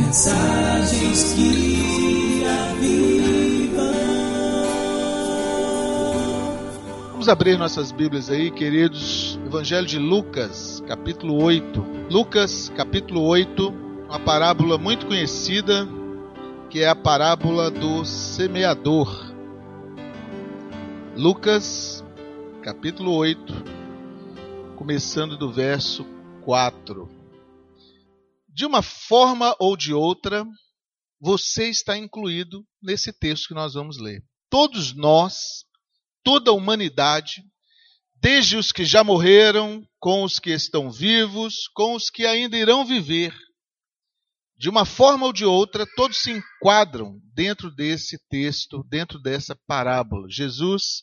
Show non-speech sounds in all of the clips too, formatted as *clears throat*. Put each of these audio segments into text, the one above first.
Mensagens que avivam. Vamos abrir nossas Bíblias aí, queridos. Evangelho de Lucas, capítulo 8. Lucas, capítulo 8, uma parábola muito conhecida, que é a parábola do semeador. Lucas, capítulo 8, começando do verso 4. De uma forma ou de outra, você está incluído nesse texto que nós vamos ler. Todos nós, toda a humanidade, desde os que já morreram, com os que estão vivos, com os que ainda irão viver, de uma forma ou de outra, todos se enquadram dentro desse texto, dentro dessa parábola. Jesus,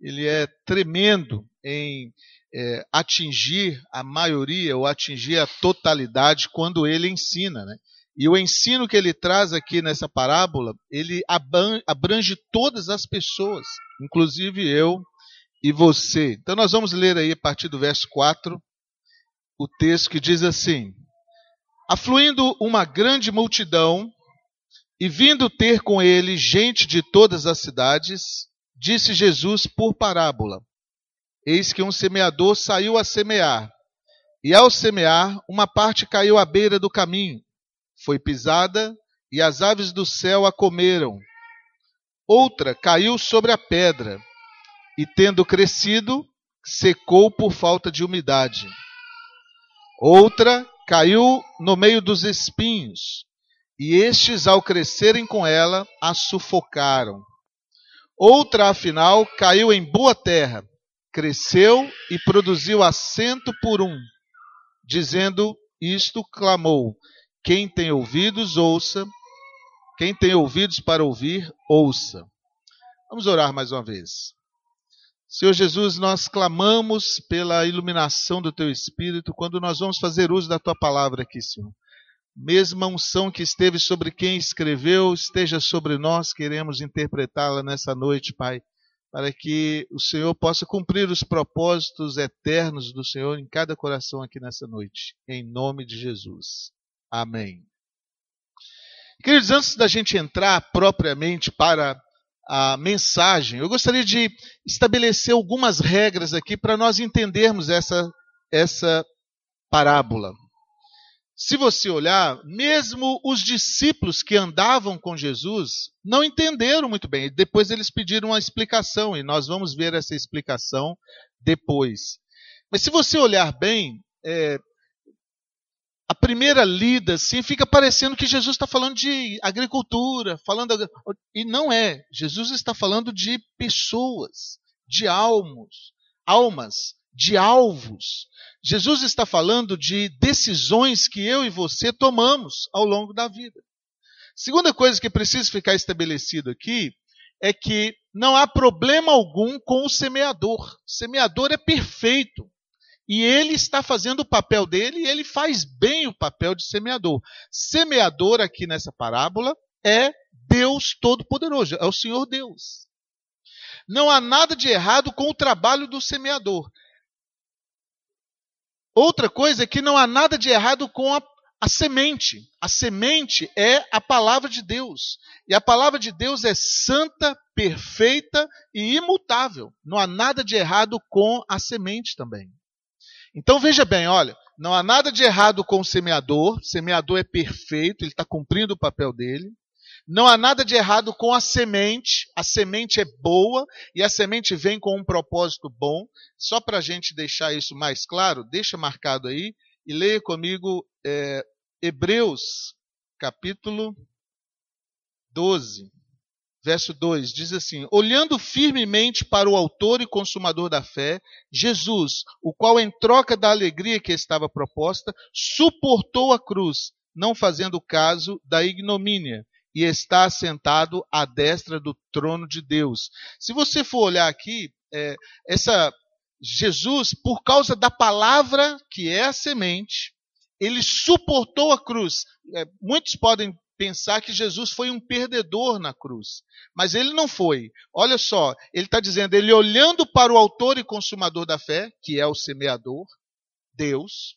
ele é tremendo em é, atingir a maioria ou atingir a totalidade quando ele ensina, né? E o ensino que ele traz aqui nessa parábola, ele abrange todas as pessoas, inclusive eu e você. Então nós vamos ler aí a partir do verso 4 o texto que diz assim: Afluindo uma grande multidão e vindo ter com ele gente de todas as cidades, disse Jesus por parábola: Eis que um semeador saiu a semear. E ao semear, uma parte caiu à beira do caminho, foi pisada, e as aves do céu a comeram. Outra caiu sobre a pedra, e tendo crescido, secou por falta de umidade. Outra caiu no meio dos espinhos, e estes, ao crescerem com ela, a sufocaram. Outra, afinal, caiu em boa terra, cresceu e produziu assento por um. Dizendo isto, clamou: Quem tem ouvidos, ouça. Quem tem ouvidos para ouvir, ouça. Vamos orar mais uma vez. Senhor Jesus, nós clamamos pela iluminação do Teu Espírito quando nós vamos fazer uso da Tua palavra aqui, Senhor. Mesma unção que esteve sobre quem escreveu, esteja sobre nós, queremos interpretá-la nessa noite, Pai, para que o Senhor possa cumprir os propósitos eternos do Senhor em cada coração aqui nessa noite. Em nome de Jesus. Amém. Queridos, antes da gente entrar propriamente para a mensagem, eu gostaria de estabelecer algumas regras aqui para nós entendermos essa, essa parábola. Se você olhar, mesmo os discípulos que andavam com Jesus não entenderam muito bem. Depois eles pediram uma explicação e nós vamos ver essa explicação depois. Mas se você olhar bem, é, a primeira lida, assim, fica parecendo que Jesus está falando de agricultura, falando e não é. Jesus está falando de pessoas, de almos, almas, de alvos. Jesus está falando de decisões que eu e você tomamos ao longo da vida. Segunda coisa que precisa ficar estabelecido aqui é que não há problema algum com o semeador. O semeador é perfeito. E ele está fazendo o papel dele e ele faz bem o papel de semeador. Semeador aqui nessa parábola é Deus Todo-Poderoso, é o Senhor Deus. Não há nada de errado com o trabalho do semeador. Outra coisa é que não há nada de errado com a, a semente. A semente é a palavra de Deus. E a palavra de Deus é santa, perfeita e imutável. Não há nada de errado com a semente também. Então veja bem, olha, não há nada de errado com o semeador, o semeador é perfeito, ele está cumprindo o papel dele. Não há nada de errado com a semente, a semente é boa e a semente vem com um propósito bom. Só para a gente deixar isso mais claro, deixa marcado aí e leia comigo é, Hebreus, capítulo 12. Verso 2 diz assim: Olhando firmemente para o Autor e Consumador da fé, Jesus, o qual, em troca da alegria que estava proposta, suportou a cruz, não fazendo caso da ignomínia, e está assentado à destra do trono de Deus. Se você for olhar aqui, é, essa Jesus, por causa da palavra que é a semente, ele suportou a cruz. É, muitos podem pensar que Jesus foi um perdedor na cruz. Mas ele não foi. Olha só, ele está dizendo, ele olhando para o autor e consumador da fé, que é o semeador, Deus,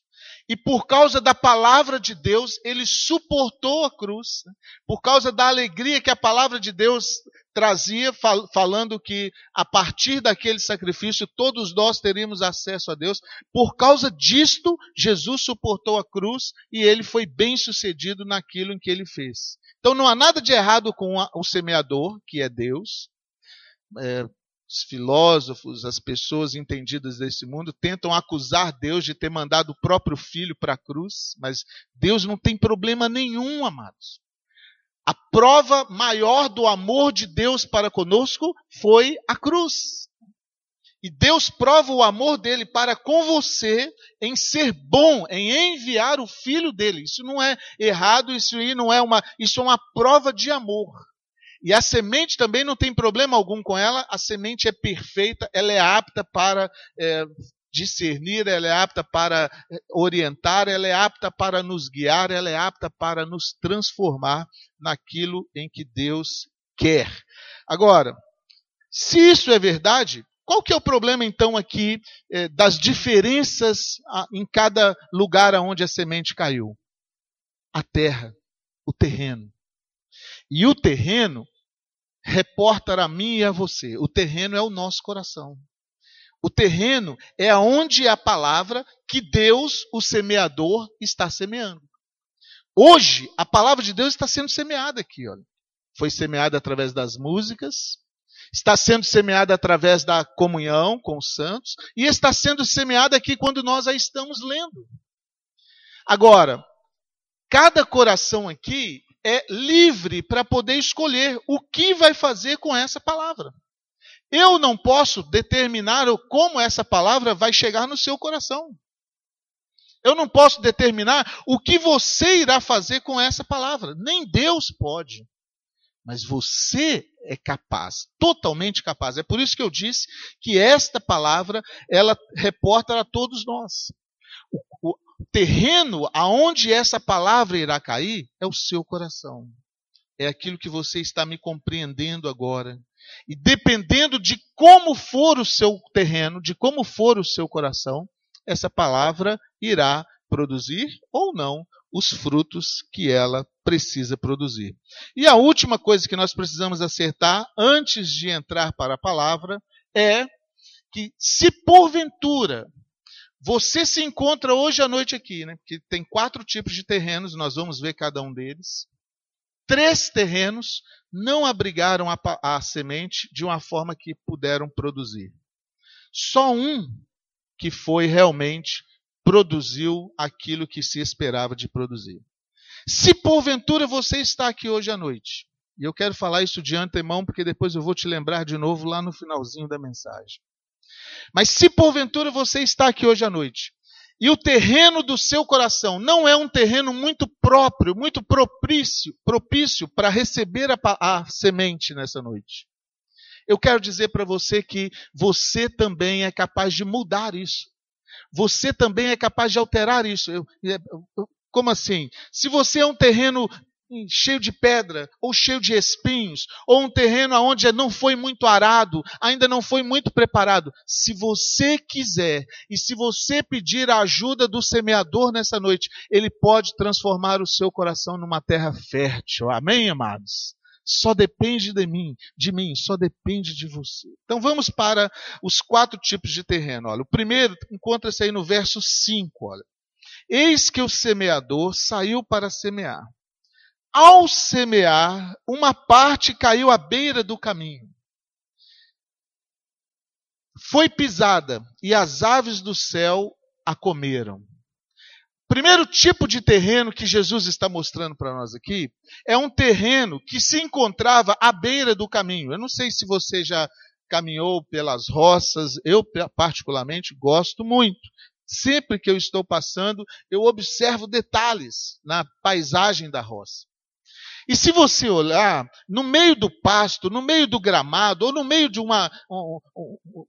E por causa da palavra de Deus, ele suportou a cruz, né? por causa da alegria que a palavra de Deus trazia, fal falando que a partir daquele sacrifício todos nós teríamos acesso a Deus. Por causa disto, Jesus suportou a cruz e ele foi bem sucedido naquilo em que ele fez. Então não há nada de errado com a, o semeador, que é Deus. É, os filósofos, as pessoas entendidas desse mundo tentam acusar Deus de ter mandado o próprio filho para a cruz, mas Deus não tem problema nenhum, amados. A prova maior do amor de Deus para conosco foi a cruz. E Deus prova o amor dele para com você em ser bom, em enviar o filho dele. Isso não é errado, isso não é uma, isso é uma prova de amor. E a semente também não tem problema algum com ela, a semente é perfeita, ela é apta para é, discernir, ela é apta para é, orientar, ela é apta para nos guiar, ela é apta para nos transformar naquilo em que Deus quer. Agora, se isso é verdade, qual que é o problema então aqui é, das diferenças em cada lugar aonde a semente caiu? A terra, o terreno. E o terreno reporta a mim e a você. O terreno é o nosso coração. O terreno é aonde a palavra que Deus, o semeador, está semeando. Hoje, a palavra de Deus está sendo semeada aqui, olha. Foi semeada através das músicas, está sendo semeada através da comunhão com os santos e está sendo semeada aqui quando nós a estamos lendo. Agora, cada coração aqui é livre para poder escolher o que vai fazer com essa palavra. Eu não posso determinar como essa palavra vai chegar no seu coração. Eu não posso determinar o que você irá fazer com essa palavra. Nem Deus pode. Mas você é capaz, totalmente capaz. É por isso que eu disse que esta palavra, ela reporta a todos nós. Terreno aonde essa palavra irá cair é o seu coração. É aquilo que você está me compreendendo agora. E dependendo de como for o seu terreno, de como for o seu coração, essa palavra irá produzir ou não os frutos que ela precisa produzir. E a última coisa que nós precisamos acertar antes de entrar para a palavra é que, se porventura você se encontra hoje à noite aqui, né? Porque tem quatro tipos de terrenos, nós vamos ver cada um deles. Três terrenos não abrigaram a, a semente de uma forma que puderam produzir. Só um que foi realmente produziu aquilo que se esperava de produzir. Se porventura você está aqui hoje à noite, e eu quero falar isso de antemão, porque depois eu vou te lembrar de novo lá no finalzinho da mensagem. Mas se porventura você está aqui hoje à noite e o terreno do seu coração não é um terreno muito próprio, muito propício, propício para receber a, a semente nessa noite. Eu quero dizer para você que você também é capaz de mudar isso. Você também é capaz de alterar isso. Eu, eu, como assim? Se você é um terreno cheio de pedra, ou cheio de espinhos, ou um terreno onde não foi muito arado, ainda não foi muito preparado. Se você quiser e se você pedir a ajuda do semeador nessa noite, ele pode transformar o seu coração numa terra fértil. Amém, amados? Só depende de mim, de mim, só depende de você. Então vamos para os quatro tipos de terreno. Olha, o primeiro encontra-se aí no verso 5, olha. Eis que o semeador saiu para semear. Ao semear, uma parte caiu à beira do caminho. Foi pisada e as aves do céu a comeram. Primeiro tipo de terreno que Jesus está mostrando para nós aqui é um terreno que se encontrava à beira do caminho. Eu não sei se você já caminhou pelas roças, eu particularmente gosto muito. Sempre que eu estou passando, eu observo detalhes na paisagem da roça. E se você olhar no meio do pasto, no meio do gramado, ou no meio de uma,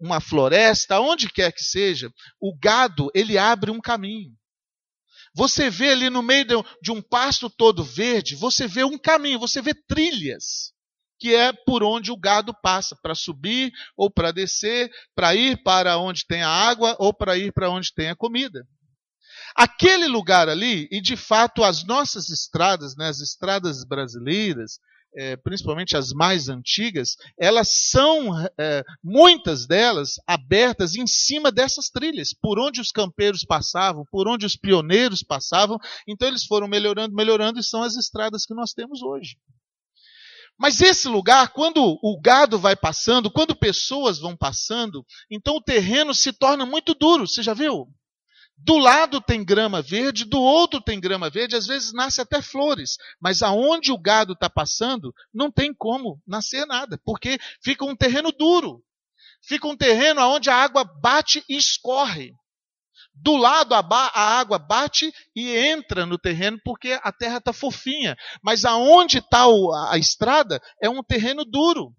uma floresta, onde quer que seja, o gado ele abre um caminho. Você vê ali no meio de um pasto todo verde, você vê um caminho, você vê trilhas, que é por onde o gado passa, para subir ou para descer, para ir para onde tem a água ou para ir para onde tem a comida. Aquele lugar ali, e de fato as nossas estradas, né, as estradas brasileiras, é, principalmente as mais antigas, elas são, é, muitas delas, abertas em cima dessas trilhas, por onde os campeiros passavam, por onde os pioneiros passavam. Então eles foram melhorando, melhorando, e são as estradas que nós temos hoje. Mas esse lugar, quando o gado vai passando, quando pessoas vão passando, então o terreno se torna muito duro. Você já viu? Do lado tem grama verde, do outro tem grama verde, às vezes nasce até flores, mas aonde o gado está passando, não tem como nascer nada, porque fica um terreno duro. Fica um terreno onde a água bate e escorre. Do lado a, a água bate e entra no terreno porque a terra está fofinha. Mas aonde está a estrada é um terreno duro.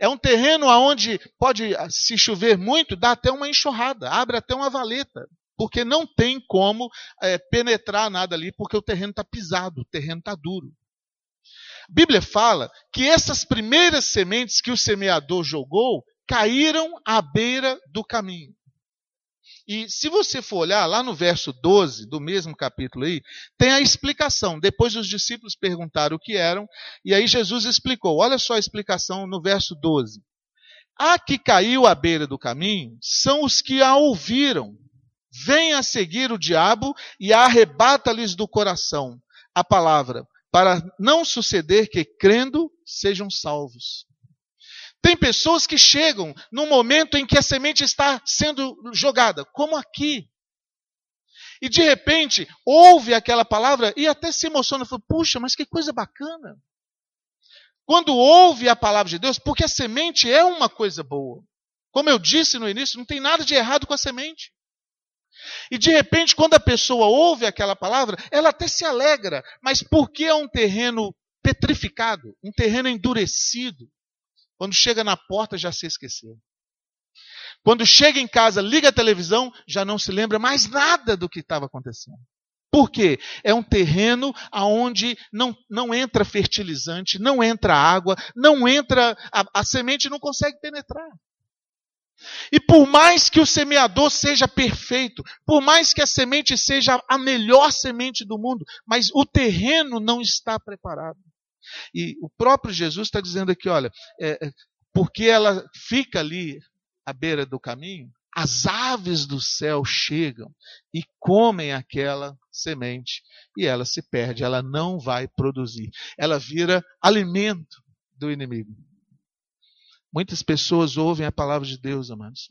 É um terreno onde pode se chover muito, dá até uma enxurrada, abre até uma valeta porque não tem como é, penetrar nada ali, porque o terreno está pisado, o terreno está duro. A Bíblia fala que essas primeiras sementes que o semeador jogou caíram à beira do caminho. E se você for olhar lá no verso 12 do mesmo capítulo aí, tem a explicação. Depois os discípulos perguntaram o que eram, e aí Jesus explicou. Olha só a explicação no verso 12. A que caiu à beira do caminho são os que a ouviram vem a seguir o diabo e arrebata-lhes do coração a palavra, para não suceder que, crendo, sejam salvos. Tem pessoas que chegam no momento em que a semente está sendo jogada, como aqui. E de repente ouve aquela palavra e até se emociona, fala, puxa, mas que coisa bacana. Quando ouve a palavra de Deus, porque a semente é uma coisa boa. Como eu disse no início, não tem nada de errado com a semente. E de repente, quando a pessoa ouve aquela palavra, ela até se alegra, mas porque é um terreno petrificado, um terreno endurecido, quando chega na porta já se esqueceu. Quando chega em casa, liga a televisão, já não se lembra mais nada do que estava acontecendo. Por quê? É um terreno aonde não, não entra fertilizante, não entra água, não entra. A, a semente não consegue penetrar. E por mais que o semeador seja perfeito, por mais que a semente seja a melhor semente do mundo, mas o terreno não está preparado. E o próprio Jesus está dizendo aqui: olha, é, é, porque ela fica ali à beira do caminho, as aves do céu chegam e comem aquela semente e ela se perde, ela não vai produzir, ela vira alimento do inimigo. Muitas pessoas ouvem a palavra de Deus, amados.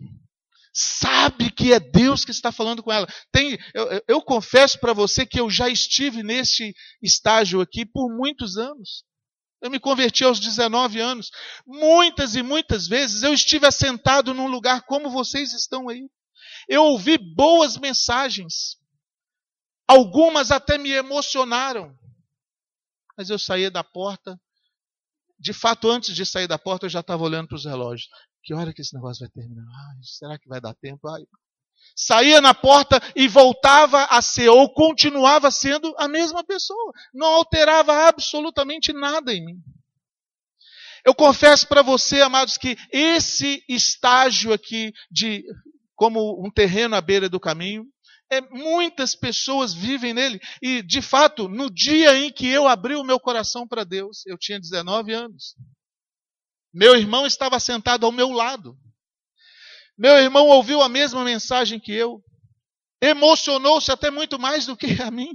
Sabe que é Deus que está falando com ela. Tem, eu, eu confesso para você que eu já estive nesse estágio aqui por muitos anos. Eu me converti aos 19 anos. Muitas e muitas vezes eu estive assentado num lugar como vocês estão aí. Eu ouvi boas mensagens. Algumas até me emocionaram. Mas eu saía da porta de fato, antes de sair da porta, eu já estava olhando para os relógios. Que hora que esse negócio vai terminar? Ai, será que vai dar tempo? Ai. Saía na porta e voltava a ser, ou continuava sendo a mesma pessoa. Não alterava absolutamente nada em mim. Eu confesso para você, amados, que esse estágio aqui de como um terreno à beira do caminho, é, muitas pessoas vivem nele. E, de fato, no dia em que eu abri o meu coração para Deus, eu tinha 19 anos. Meu irmão estava sentado ao meu lado. Meu irmão ouviu a mesma mensagem que eu. Emocionou-se até muito mais do que a mim.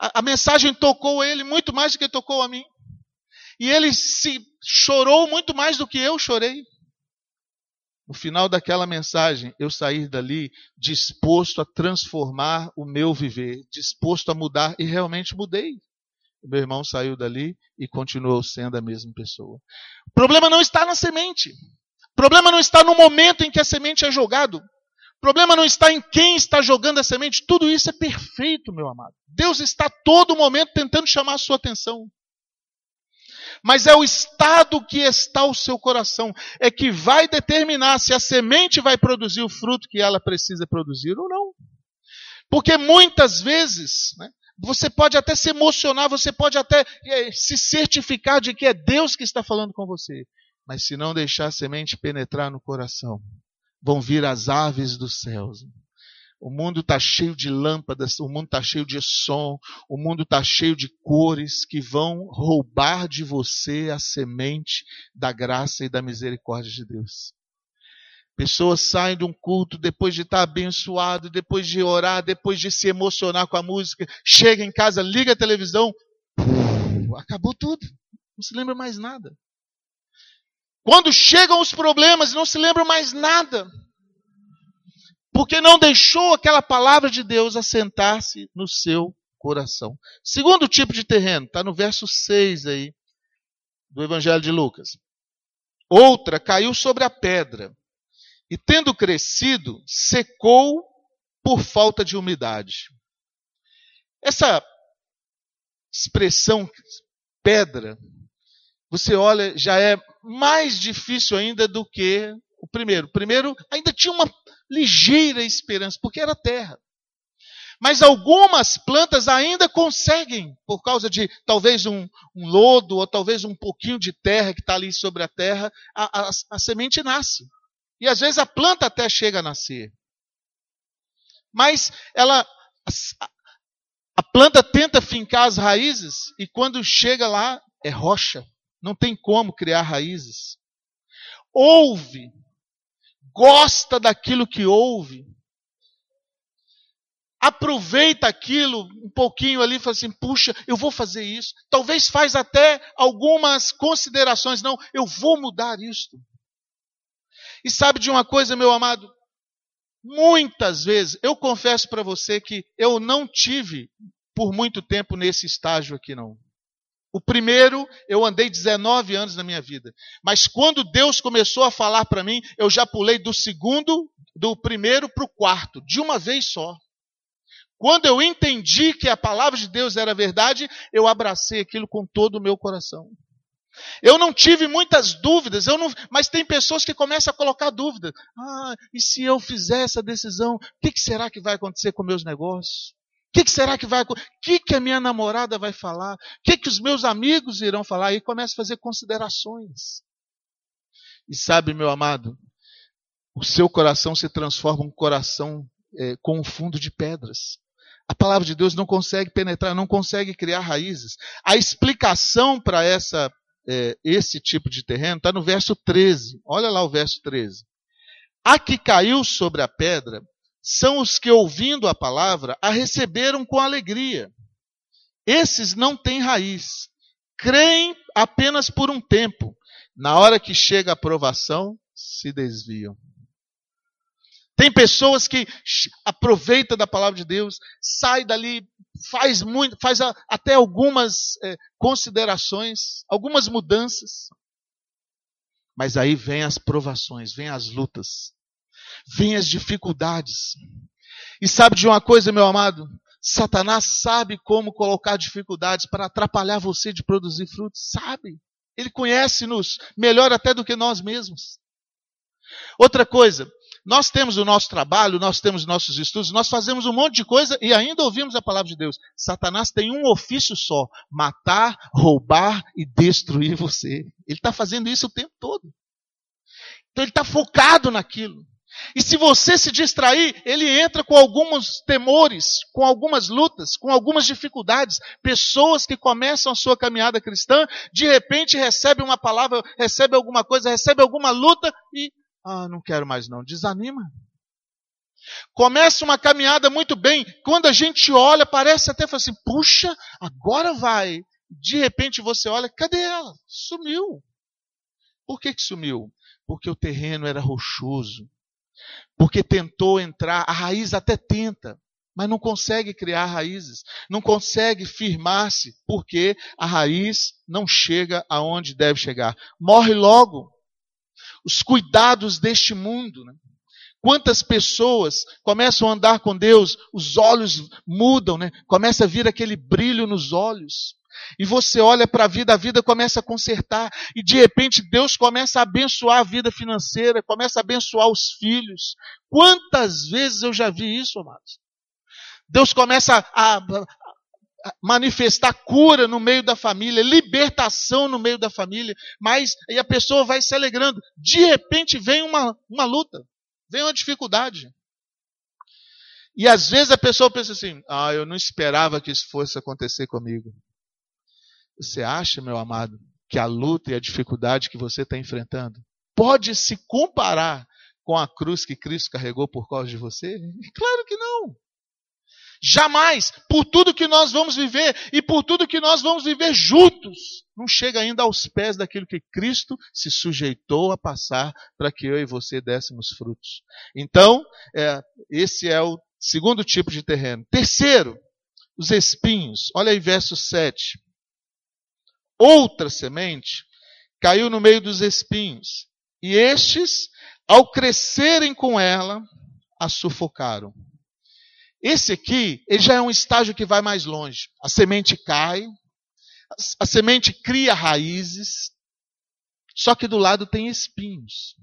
A, a mensagem tocou ele muito mais do que tocou a mim. E ele se chorou muito mais do que eu chorei. No final daquela mensagem, eu saí dali disposto a transformar o meu viver, disposto a mudar, e realmente mudei. O meu irmão saiu dali e continuou sendo a mesma pessoa. O problema não está na semente. O problema não está no momento em que a semente é jogado. O problema não está em quem está jogando a semente. Tudo isso é perfeito, meu amado. Deus está todo momento tentando chamar a sua atenção mas é o estado que está o seu coração, é que vai determinar se a semente vai produzir o fruto que ela precisa produzir ou não. Porque muitas vezes, né, você pode até se emocionar, você pode até é, se certificar de que é Deus que está falando com você, mas se não deixar a semente penetrar no coração, vão vir as aves dos céus, O mundo está cheio de lâmpadas, o mundo está cheio de som, o mundo está cheio de cores que vão roubar de você a semente da graça e da misericórdia de Deus. Pessoas saem de um culto depois de estar abençoado, depois de orar, depois de se emocionar com a música, chega em casa, liga a televisão, acabou tudo. Não se lembra mais nada. Quando chegam os problemas, não se lembra mais nada. Porque não deixou aquela palavra de Deus assentar-se no seu coração. Segundo tipo de terreno, está no verso 6 aí, do Evangelho de Lucas. Outra caiu sobre a pedra e tendo crescido, secou por falta de umidade. Essa expressão pedra, você olha, já é mais difícil ainda do que o primeiro. O primeiro ainda tinha uma ligeira esperança, porque era terra. Mas algumas plantas ainda conseguem, por causa de talvez um, um lodo ou talvez um pouquinho de terra que está ali sobre a terra, a, a, a semente nasce. E às vezes a planta até chega a nascer. Mas ela a, a planta tenta fincar as raízes e quando chega lá é rocha. Não tem como criar raízes. Ouve, gosta daquilo que ouve, aproveita aquilo um pouquinho ali fala assim: puxa, eu vou fazer isso. Talvez faz até algumas considerações, não, eu vou mudar isto. E sabe de uma coisa, meu amado? Muitas vezes, eu confesso para você que eu não tive por muito tempo nesse estágio aqui, não. O primeiro, eu andei 19 anos na minha vida. Mas quando Deus começou a falar para mim, eu já pulei do segundo, do primeiro para o quarto, de uma vez só. Quando eu entendi que a palavra de Deus era verdade, eu abracei aquilo com todo o meu coração. Eu não tive muitas dúvidas, não, mas tem pessoas que começam a colocar dúvidas. Ah, e se eu fizer essa decisão, o que, que, será que vai acontecer com meus negócios? O que, que, será que vai O que, que a minha namorada vai falar? O que, que os meus amigos irão falar? E começa a fazer considerações. E sabe, meu amado, o seu coração se transforma em um coração é, com um fundo de pedras. A palavra de Deus não consegue penetrar, não consegue criar raízes. A explicação para é, esse tipo de terreno está no verso 13. Olha lá o verso 13. A que caiu sobre a pedra são os que, ouvindo a palavra, a receberam com alegria. Esses não têm raiz, creem apenas por um tempo. Na hora que chega a aprovação, se desviam. Tem pessoas que aproveitam da palavra de Deus, sai dali, faz muito, faz a, até algumas é, considerações, algumas mudanças. Mas aí vem as provações, vem as lutas, vem as dificuldades. E sabe de uma coisa, meu amado? Satanás sabe como colocar dificuldades para atrapalhar você de produzir frutos. Sabe. Ele conhece-nos melhor até do que nós mesmos. Outra coisa, nós temos o nosso trabalho, nós temos nossos estudos, nós fazemos um monte de coisa e ainda ouvimos a palavra de Deus. Satanás tem um ofício só: matar, roubar e destruir você. Ele está fazendo isso o tempo todo. Então ele está focado naquilo. E se você se distrair, ele entra com alguns temores, com algumas lutas, com algumas dificuldades. Pessoas que começam a sua caminhada cristã, de repente recebem uma palavra, recebem alguma coisa, recebem alguma luta e ah, não quero mais não. Desanima. Começa uma caminhada muito bem. Quando a gente olha, parece até assim, puxa, agora vai. De repente você olha, cadê ela? Sumiu. Por que, que sumiu? Porque o terreno era rochoso. Porque tentou entrar, a raiz até tenta, mas não consegue criar raízes, não consegue firmar-se, porque a raiz não chega aonde deve chegar. Morre logo os cuidados deste mundo. Né? Quantas pessoas começam a andar com Deus, os olhos mudam, né? começa a vir aquele brilho nos olhos. E você olha para a vida, a vida começa a consertar, e de repente Deus começa a abençoar a vida financeira, começa a abençoar os filhos. Quantas vezes eu já vi isso, amados? Deus começa a, manifestar cura no meio da família, libertação no meio da família, mas aí a pessoa vai se alegrando. De repente vem uma, uma luta, vem uma dificuldade. E às vezes a pessoa pensa assim: ah, eu não esperava que isso fosse acontecer comigo. Você acha, meu amado, que a luta e a dificuldade que você está enfrentando pode se comparar com a cruz que Cristo carregou por causa de você? Claro que não. Jamais, por tudo que nós vamos viver e por tudo que nós vamos viver juntos, não chega ainda aos pés daquilo que Cristo se sujeitou a passar para que eu e você dessemos frutos. Então, é, esse é o segundo tipo de terreno. Terceiro, os espinhos. Olha aí, verso 7. Outra semente caiu no meio dos espinhos, e estes, ao crescerem com ela, a sufocaram. Esse aqui, ele já é um estágio que vai mais longe. A semente cai, a semente cria raízes, só que do lado tem espinhos.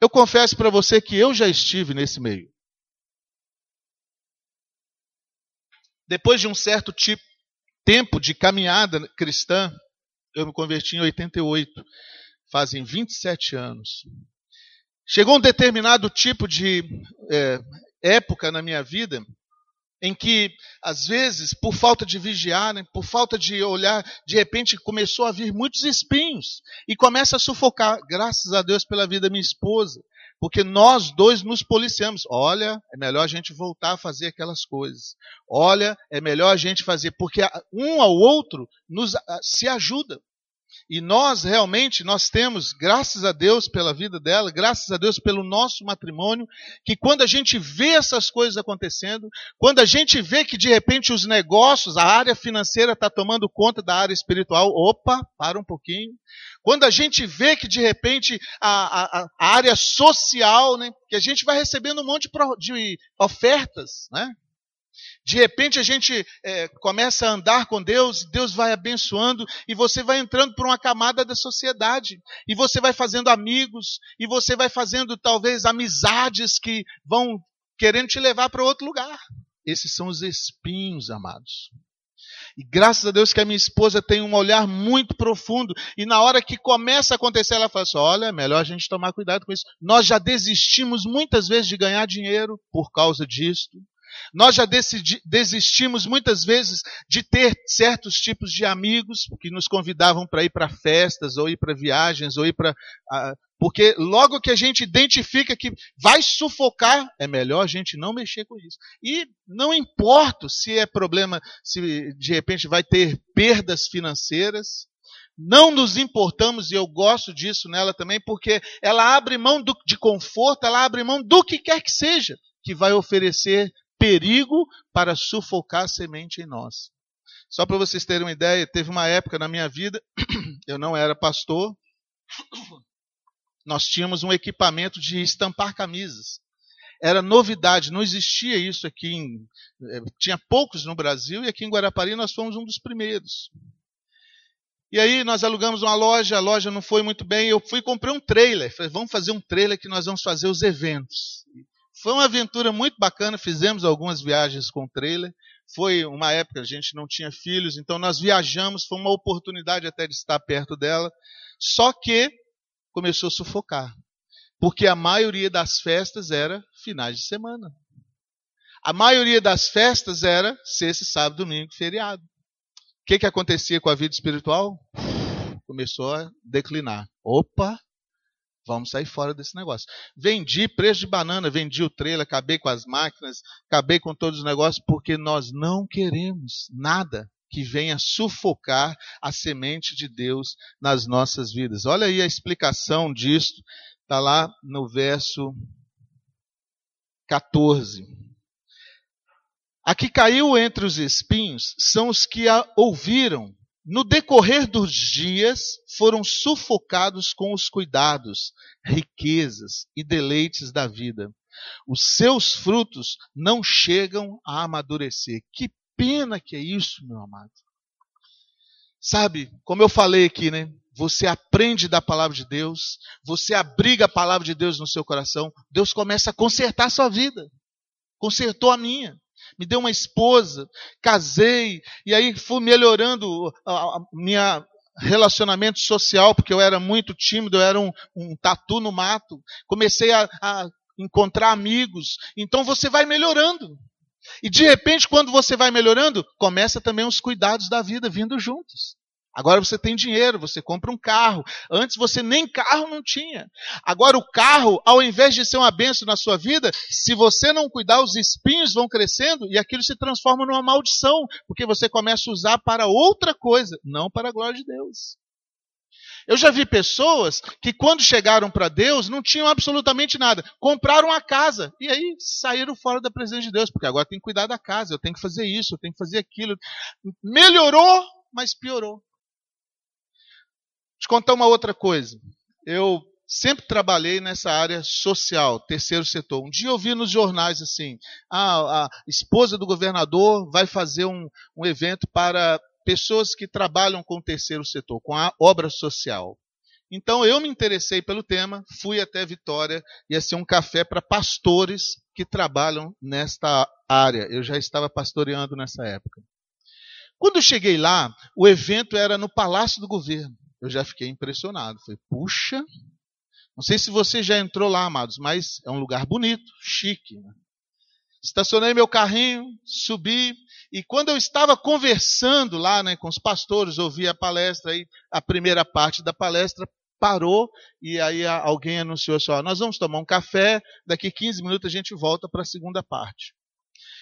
Eu confesso para você que eu já estive nesse meio. Depois de um certo tipo, tempo de caminhada cristã, eu me converti em 88, fazem 27 anos. Chegou um determinado tipo de é, época na minha vida em que, às vezes, por falta de vigiar, né, por falta de olhar, de repente começou a vir muitos espinhos e começa a sufocar. Graças a Deus pela vida da minha esposa, porque nós dois nos policiamos. Olha, é melhor a gente voltar a fazer aquelas coisas. Olha, é melhor a gente fazer, porque um ao outro nos se ajuda. E nós realmente, nós temos, graças a Deus pela vida dela, graças a Deus pelo nosso matrimônio, que quando a gente vê essas coisas acontecendo, quando a gente vê que de repente os negócios, a área financeira está tomando conta da área espiritual, opa, para um pouquinho. Quando a gente vê que de repente a, a, a área social, né, que a gente vai recebendo um monte de, de ofertas, né? De repente a gente é, começa a andar com Deus, Deus vai abençoando e você vai entrando por uma camada da sociedade. E você vai fazendo amigos, e você vai fazendo talvez amizades que vão querendo te levar para outro lugar. Esses são os espinhos, amados. E graças a Deus que a minha esposa tem um olhar muito profundo. E na hora que começa a acontecer, ela fala assim: olha, é melhor a gente tomar cuidado com isso. Nós já desistimos muitas vezes de ganhar dinheiro por causa disto. Nós já desistimos muitas vezes de ter certos tipos de amigos que nos convidavam para ir para festas, ou ir para viagens, ou ir para. Porque logo que a gente identifica que vai sufocar, é melhor a gente não mexer com isso. E não importa se é problema, se de repente vai ter perdas financeiras, não nos importamos, e eu gosto disso nela também, porque ela abre mão do, de conforto, ela abre mão do que quer que seja, que vai oferecer perigo para sufocar a semente em nós. Só para vocês terem uma ideia, teve uma época na minha vida, *clears throat* eu não era pastor, nós tínhamos um equipamento de estampar camisas. Era novidade, não existia isso aqui. Em, eh, tinha poucos no Brasil e aqui em Guarapari nós fomos um dos primeiros. E aí nós alugamos uma loja, a loja não foi muito bem, eu fui e comprei um trailer. Falei, vamos fazer um trailer que nós vamos fazer os eventos. Foi uma aventura muito bacana, fizemos algumas viagens com trailer. Foi uma época a gente não tinha filhos, então nós viajamos, foi uma oportunidade até de estar perto dela. Só que começou a sufocar, porque a maioria das festas era finais de semana. A maioria das festas era sexta, sábado, domingo, feriado. O que, que acontecia com a vida espiritual? Começou a declinar. Opa, Vamos sair fora desse negócio. Vendi preço de banana, vendi o trailer, acabei com as máquinas, acabei com todos os negócios, porque nós não queremos nada que venha sufocar a semente de Deus nas nossas vidas. Olha aí a explicação disso, está lá no verso 14. A que caiu entre os espinhos são os que a ouviram no decorrer dos dias, foram sufocados com os cuidados, riquezas e deleites da vida. Os seus frutos não chegam a amadurecer. Que pena que é isso, meu amado. Sabe, como eu falei aqui, né? Você aprende da palavra de Deus, você abriga a palavra de Deus no seu coração, Deus começa a consertar a sua vida. Consertou a minha me deu uma esposa, casei, e aí fui melhorando a, minha relacionamento social, porque eu era muito tímido, eu era um, um tatu no mato. Comecei a, a encontrar amigos. Então você vai melhorando. E de repente, quando você vai melhorando, começa também os cuidados da vida vindo juntos. Agora você tem dinheiro, você compra um carro. Antes você nem carro não tinha. Agora o carro, ao invés de ser uma benção na sua vida, se você não cuidar, os espinhos vão crescendo e aquilo se transforma numa maldição, porque você começa a usar para outra coisa, não para a glória de Deus. Eu já vi pessoas que, quando chegaram para Deus, não tinham absolutamente nada. Compraram a casa e aí saíram fora da presença de Deus, porque agora tem que cuidar da casa, eu tenho que fazer isso, eu tenho que fazer aquilo. Melhorou, mas piorou. Te contar uma outra coisa. Eu sempre trabalhei nessa área social, terceiro setor. Um dia eu vi nos jornais assim: ah, a esposa do governador vai fazer um, um evento para pessoas que trabalham com o terceiro setor, com a obra social. Então eu me interessei pelo tema, fui até Vitória, ia ser um café para pastores que trabalham nesta área. Eu já estava pastoreando nessa época. Quando eu cheguei lá, o evento era no Palácio do Governo eu já fiquei impressionado. Falei, puxa, não sei se você já entrou lá, amados, mas é um lugar bonito, chique. Né? Estacionei meu carrinho, subi, e quando eu estava conversando lá né, com os pastores, ouvi a palestra, aí a primeira parte da palestra parou, e aí alguém anunciou assim, ó, nós vamos tomar um café, daqui 15 minutos a gente volta para a segunda parte.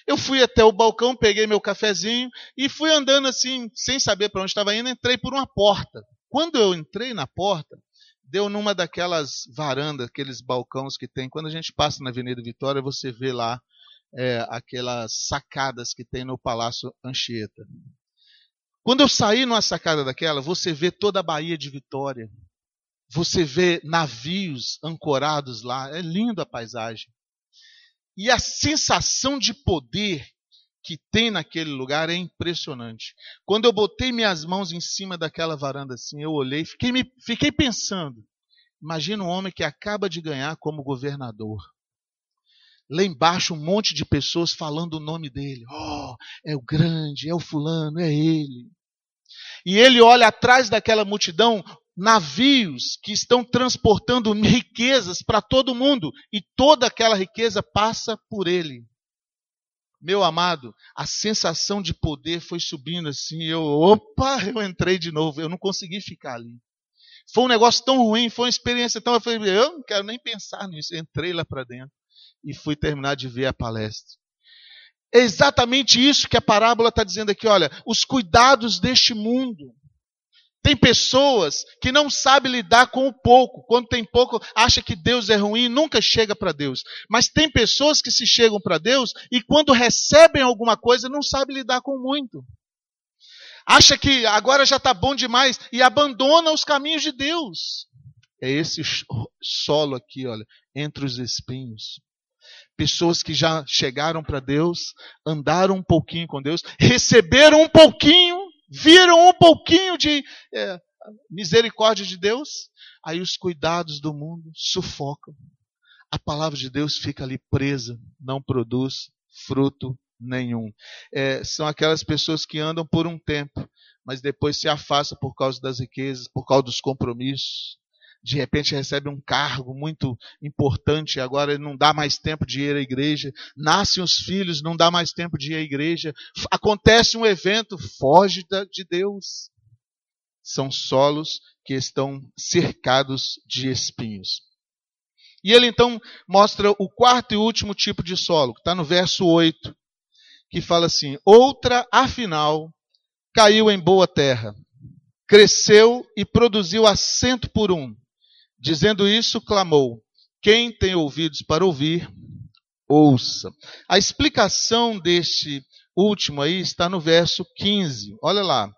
Eu fui até o balcão, peguei meu cafezinho e fui andando assim, sem saber para onde estava indo, entrei por uma porta. Quando eu entrei na porta, deu numa daquelas varandas, aqueles balcões que tem. Quando a gente passa na Avenida Vitória, você vê lá é, aquelas sacadas que tem no Palácio Anchieta. Quando eu saí numa sacada daquela, você vê toda a Baía de Vitória. Você vê navios ancorados lá. É lindo a paisagem. E a sensação de poder que tem naquele lugar é impressionante. Quando eu botei minhas mãos em cima daquela varanda assim, eu olhei, fiquei, me, fiquei pensando. Imagina um homem que acaba de ganhar como governador. Lá embaixo, um monte de pessoas falando o nome dele. Oh, é o grande, é o fulano, é ele. E ele olha atrás daquela multidão navios que estão transportando riquezas para todo mundo. E toda aquela riqueza passa por ele. Meu amado, a sensação de poder foi subindo assim. Eu, opa, *laughs* eu entrei de novo. Eu não consegui ficar ali. Foi um negócio tão ruim, foi uma experiência tão. Eu falei, eu não quero nem pensar nisso. Eu entrei lá para dentro e fui terminar de ver a palestra. É exatamente isso que a parábola está dizendo aqui. Olha, os cuidados deste mundo. Tem pessoas que não sabem lidar com o pouco. Quando tem pouco, acha que Deus é ruim, nunca chega para Deus. Mas tem pessoas que se chegam para Deus e quando recebem alguma coisa, não sabem lidar com muito. Acha que agora já está bom demais e abandona os caminhos de Deus. É esse solo aqui, olha, entre os espinhos. Pessoas que já chegaram para Deus, andaram um pouquinho com Deus, receberam um pouquinho viram um pouquinho de é, misericórdia de Deus, aí os cuidados do mundo sufocam. A palavra de Deus fica ali presa, não produz fruto nenhum. É, são aquelas pessoas que andam por um tempo, mas depois se afastam por causa das riquezas, por causa dos compromissos, de repente recebe um cargo muito importante, agora não dá mais tempo de ir à igreja, nascem os filhos, não dá mais tempo de ir à igreja, acontece um evento, foge de Deus. São solos que estão cercados de espinhos. E ele então mostra o quarto e último tipo de solo, que está no verso 8, que fala assim: Outra, afinal, caiu em boa terra, cresceu e produziu assento por um Dizendo isso, clamou: Quem tem ouvidos para ouvir, ouça. A explicação deste último aí está no verso 15. Olha lá.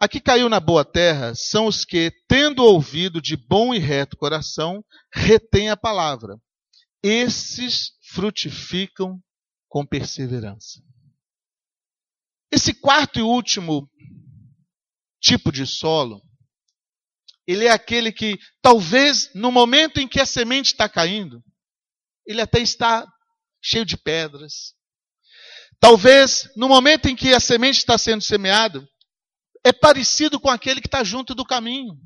Aqui caiu na boa terra são os que, tendo ouvido de bom e reto coração, retêm a palavra. Esses frutificam com perseverança. Esse quarto e último tipo de solo ele é aquele que, talvez, no momento em que a semente está caindo, ele até está cheio de pedras. Talvez, no momento em que a semente está sendo semeada, é parecido com aquele que está junto do caminho,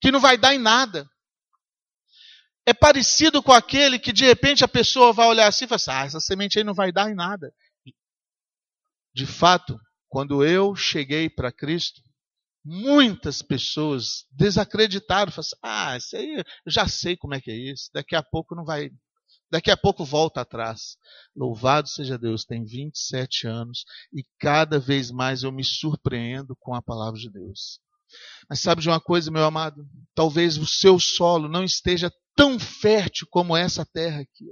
que não vai dar em nada. é parecido com aquele que de repente a pessoa vai olhar assim e fala assim: ah, essa semente aí não vai dar em nada. De fato, quando eu cheguei para Cristo, muitas pessoas desacreditaram, falaram assim, ah, isso aí eu já sei como é que é isso, daqui a pouco não vai, daqui a pouco volta atrás. Louvado seja Deus, tem 27 anos e cada vez mais eu me surpreendo com a palavra de Deus. Mas sabe de uma coisa, meu amado? Talvez o seu solo não esteja tão fértil como essa terra aqui.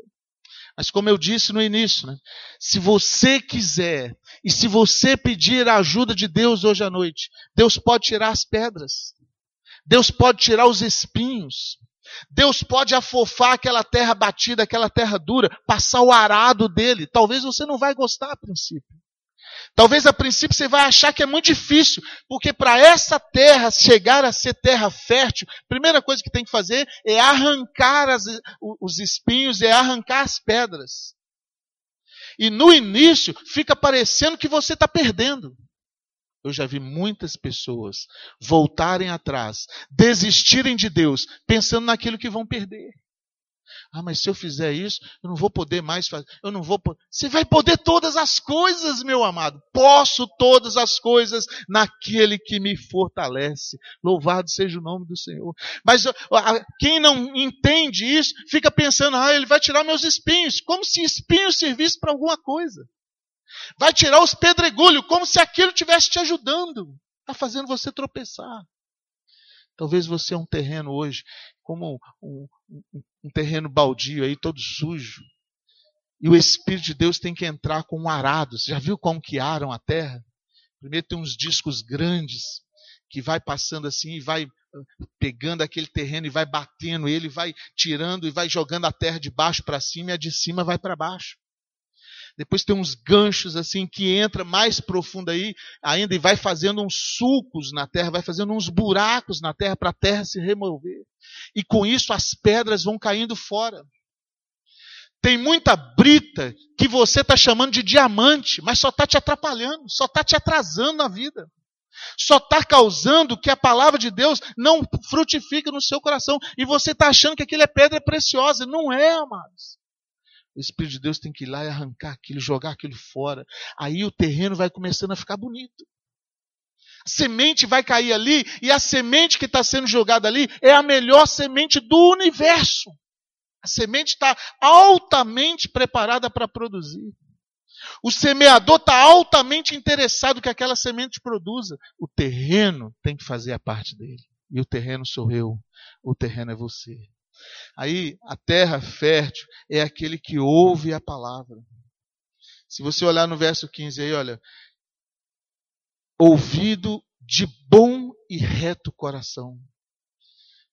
Mas como eu disse no início, né, se você quiser e se você pedir a ajuda de Deus hoje à noite, Deus pode tirar as pedras. Deus pode tirar os espinhos. Deus pode afofar aquela terra batida, aquela terra dura, passar o arado dele. Talvez você não vai gostar a princípio. Talvez a princípio você vai achar que é muito difícil, porque para essa terra chegar a ser terra fértil, a primeira coisa que tem que fazer é arrancar as, os espinhos, é arrancar as pedras. E no início fica parecendo que você está perdendo. Eu já vi muitas pessoas voltarem atrás, desistirem de Deus, pensando naquilo que vão perder. Ah, mas se eu fizer isso, eu não vou poder mais fazer. Eu não vou. Você vai poder todas as coisas, meu amado. Posso todas as coisas naquele que me fortalece. Louvado seja o nome do Senhor. Mas quem não entende isso, fica pensando, ah, ele vai tirar meus espinhos, como se espinho servisse para alguma coisa. Vai tirar os pedregulhos, como se aquilo estivesse te ajudando. Está fazendo você tropeçar. Talvez você é um terreno hoje, como um, um, um terreno baldio aí, todo sujo. E o Espírito de Deus tem que entrar com um arado. Você já viu como que aram a terra? Primeiro tem uns discos grandes que vai passando assim e vai pegando aquele terreno e vai batendo ele, vai tirando e vai jogando a terra de baixo para cima e a de cima vai para baixo. Depois tem uns ganchos assim que entra mais profundo aí ainda e vai fazendo uns sulcos na terra, vai fazendo uns buracos na terra para a terra se remover. E com isso as pedras vão caindo fora. Tem muita brita que você está chamando de diamante, mas só está te atrapalhando, só está te atrasando na vida. Só está causando que a palavra de Deus não frutifique no seu coração. E você está achando que aquilo é pedra preciosa. Não é, amados. O Espírito de Deus tem que ir lá e arrancar aquilo, jogar aquilo fora. Aí o terreno vai começando a ficar bonito. A semente vai cair ali, e a semente que está sendo jogada ali é a melhor semente do universo. A semente está altamente preparada para produzir. O semeador está altamente interessado que aquela semente produza. O terreno tem que fazer a parte dele. E o terreno sou eu. O terreno é você. Aí, a terra fértil é aquele que ouve a palavra. Se você olhar no verso 15 aí, olha. Ouvido de bom e reto coração.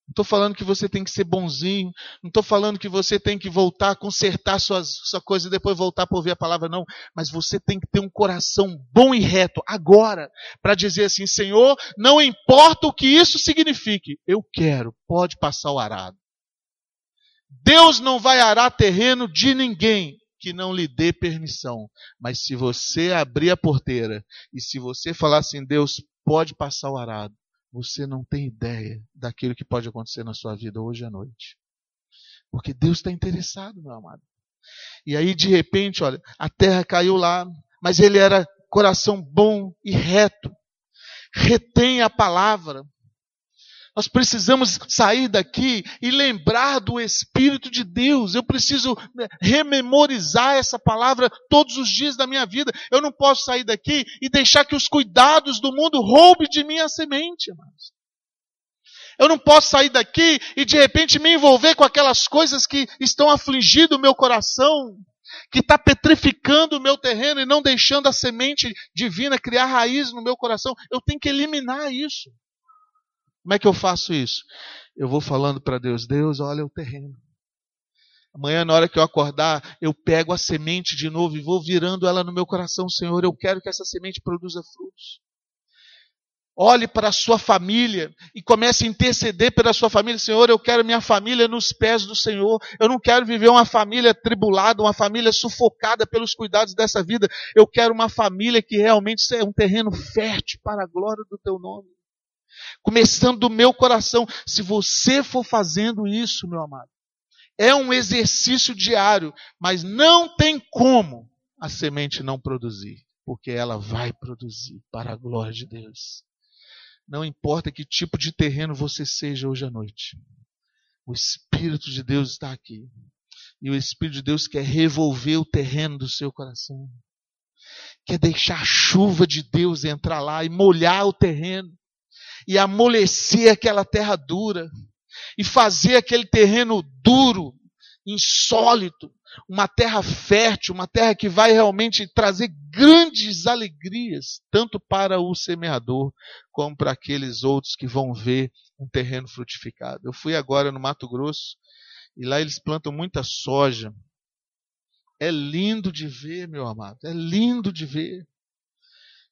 Não estou falando que você tem que ser bonzinho. Não estou falando que você tem que voltar, consertar suas, sua coisa e depois voltar para ouvir a palavra, não. Mas você tem que ter um coração bom e reto agora, para dizer assim: Senhor, não importa o que isso signifique, eu quero, pode passar o arado. Deus não vai arar terreno de ninguém que não lhe dê permissão. Mas se você abrir a porteira e se você falar assim, Deus pode passar o arado, você não tem ideia daquilo que pode acontecer na sua vida hoje à noite. Porque Deus está interessado, meu amado. E aí, de repente, olha, a terra caiu lá, mas ele era coração bom e reto. Retém a palavra. Nós precisamos sair daqui e lembrar do Espírito de Deus. Eu preciso né, rememorizar essa palavra todos os dias da minha vida. Eu não posso sair daqui e deixar que os cuidados do mundo roubem de mim a semente. Eu não posso sair daqui e de repente me envolver com aquelas coisas que estão afligindo o meu coração, que está petrificando o meu terreno e não deixando a semente divina criar raiz no meu coração. Eu tenho que eliminar isso. Como é que eu faço isso? Eu vou falando para Deus: Deus, olha o terreno. Amanhã, na hora que eu acordar, eu pego a semente de novo e vou virando ela no meu coração, Senhor. Eu quero que essa semente produza frutos. Olhe para a sua família e comece a interceder pela sua família. Senhor, eu quero minha família nos pés do Senhor. Eu não quero viver uma família tribulada, uma família sufocada pelos cuidados dessa vida. Eu quero uma família que realmente é um terreno fértil para a glória do teu nome começando do meu coração. Se você for fazendo isso, meu amado, É um exercício diário, mas não tem como a semente não produzir, porque ela vai produzir para a glória de Deus. Não importa que tipo de terreno você seja hoje à noite. O Espírito de Deus está aqui. E o Espírito de Deus quer revolver o terreno do seu coração. Quer deixar a chuva de Deus entrar lá e molhar o terreno. E amolecer aquela terra dura. E fazer aquele terreno duro, insólito, uma terra fértil, uma terra que vai realmente trazer grandes alegrias, tanto para o semeador, como para aqueles outros que vão ver um terreno frutificado. Eu fui agora no Mato Grosso e lá eles plantam muita soja. É lindo de ver, meu amado, é lindo de ver.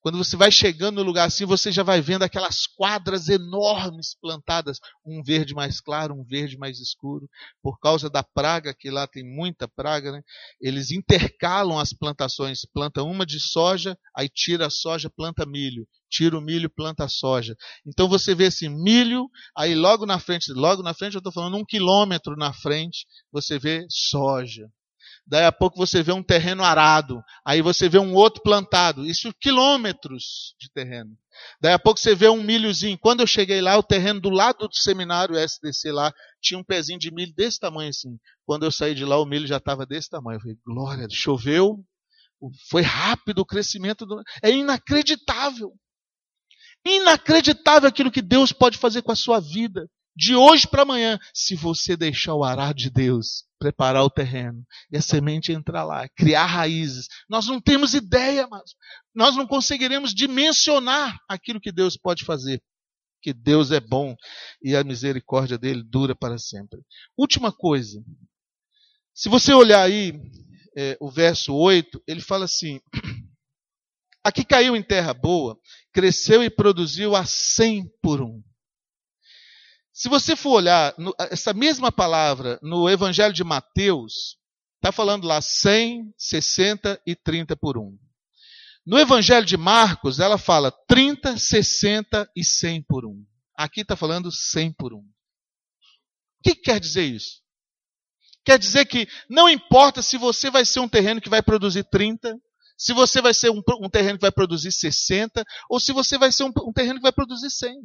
Quando você vai chegando no lugar assim, você já vai vendo aquelas quadras enormes plantadas, um verde mais claro, um verde mais escuro, por causa da praga, que lá tem muita praga, né? Eles intercalam as plantações, planta uma de soja, aí tira a soja, planta milho, tira o milho, planta a soja. Então você vê assim, milho, aí logo na frente, logo na frente, eu estou falando um quilômetro na frente, você vê soja. Daí a pouco você vê um terreno arado. Aí você vê um outro plantado. Isso quilômetros de terreno. Daí a pouco você vê um milhozinho. Quando eu cheguei lá, o terreno do lado do seminário SDC lá tinha um pezinho de milho desse tamanho assim. Quando eu saí de lá, o milho já estava desse tamanho. Eu falei, glória, choveu. Foi rápido o crescimento. Do... É inacreditável. Inacreditável aquilo que Deus pode fazer com a sua vida de hoje para amanhã, se você deixar o arar de Deus preparar o terreno e a semente entrar lá, criar raízes. Nós não temos ideia, mas nós não conseguiremos dimensionar aquilo que Deus pode fazer. Que Deus é bom e a misericórdia dele dura para sempre. Última coisa. Se você olhar aí é, o verso 8, ele fala assim: *clears throat* Aqui caiu em terra boa, cresceu e produziu a cem por um. Se você for olhar no, essa mesma palavra no Evangelho de Mateus, está falando lá 100, 60 e 30 por 1. No Evangelho de Marcos, ela fala 30, 60 e 100 por 1. Aqui está falando 100 por 1. O que quer dizer isso? Quer dizer que não importa se você vai ser um terreno que vai produzir 30, se você vai ser um, um terreno que vai produzir 60, ou se você vai ser um, um terreno que vai produzir 100.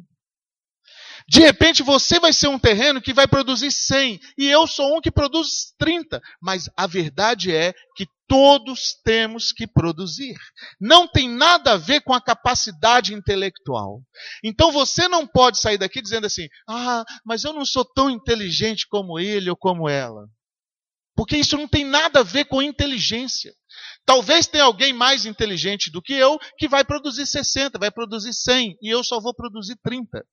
De repente você vai ser um terreno que vai produzir 100 e eu sou um que produz 30. Mas a verdade é que todos temos que produzir. Não tem nada a ver com a capacidade intelectual. Então você não pode sair daqui dizendo assim: ah, mas eu não sou tão inteligente como ele ou como ela. Porque isso não tem nada a ver com inteligência. Talvez tenha alguém mais inteligente do que eu que vai produzir 60, vai produzir 100 e eu só vou produzir 30.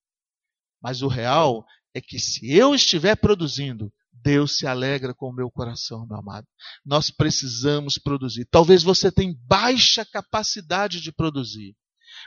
Mas o real é que se eu estiver produzindo, Deus se alegra com o meu coração, meu amado. Nós precisamos produzir. Talvez você tenha baixa capacidade de produzir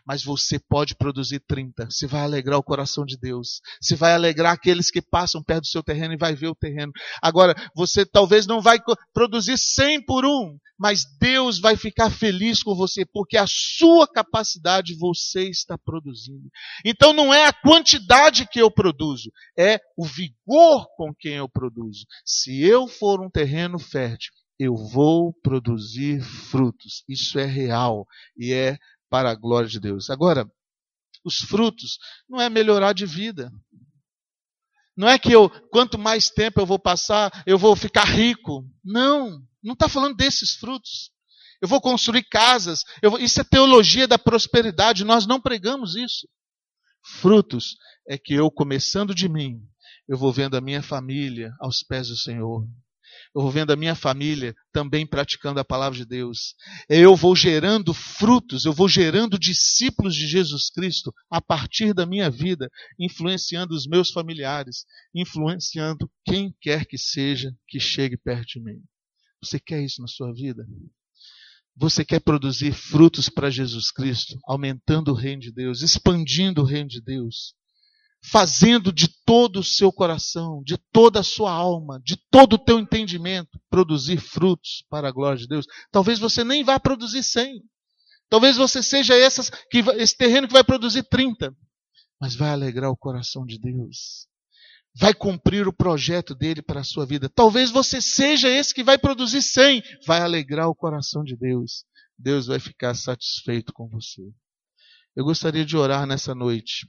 mas você pode produzir 30. Você vai alegrar o coração de Deus. Você vai alegrar aqueles que passam perto do seu terreno e vai ver o terreno. Agora, você talvez não vai produzir 100 por um, mas Deus vai ficar feliz com você, porque a sua capacidade você está produzindo. Então não é a quantidade que eu produzo, é o vigor com quem eu produzo. Se eu for um terreno fértil, eu vou produzir frutos. Isso é real e é para a glória de Deus. Agora, os frutos não é melhorar de vida. Não é que eu, quanto mais tempo eu vou passar, eu vou ficar rico. Não, não está falando desses frutos. Eu vou construir casas. Vou, isso é teologia da prosperidade. Nós não pregamos isso. Frutos é que eu, começando de mim, eu vou vendo a minha família aos pés do Senhor eu vou vendo a minha família também praticando a palavra de Deus. Eu vou gerando frutos, eu vou gerando discípulos de Jesus Cristo a partir da minha vida, influenciando os meus familiares, influenciando quem quer que seja que chegue perto de mim. Você quer isso na sua vida? Você quer produzir frutos para Jesus Cristo, aumentando o reino de Deus, expandindo o reino de Deus? Fazendo de todo o seu coração, de toda a sua alma, de todo o teu entendimento, produzir frutos para a glória de Deus. Talvez você nem vá produzir 100. Talvez você seja essas, que, esse terreno que vai produzir 30. Mas vai alegrar o coração de Deus. vai cumprir o projeto dele para a sua vida. Talvez você seja esse que vai produzir 100, vai alegrar o coração de Deus. Deus vai ficar satisfeito com você. Eu gostaria de orar nessa noite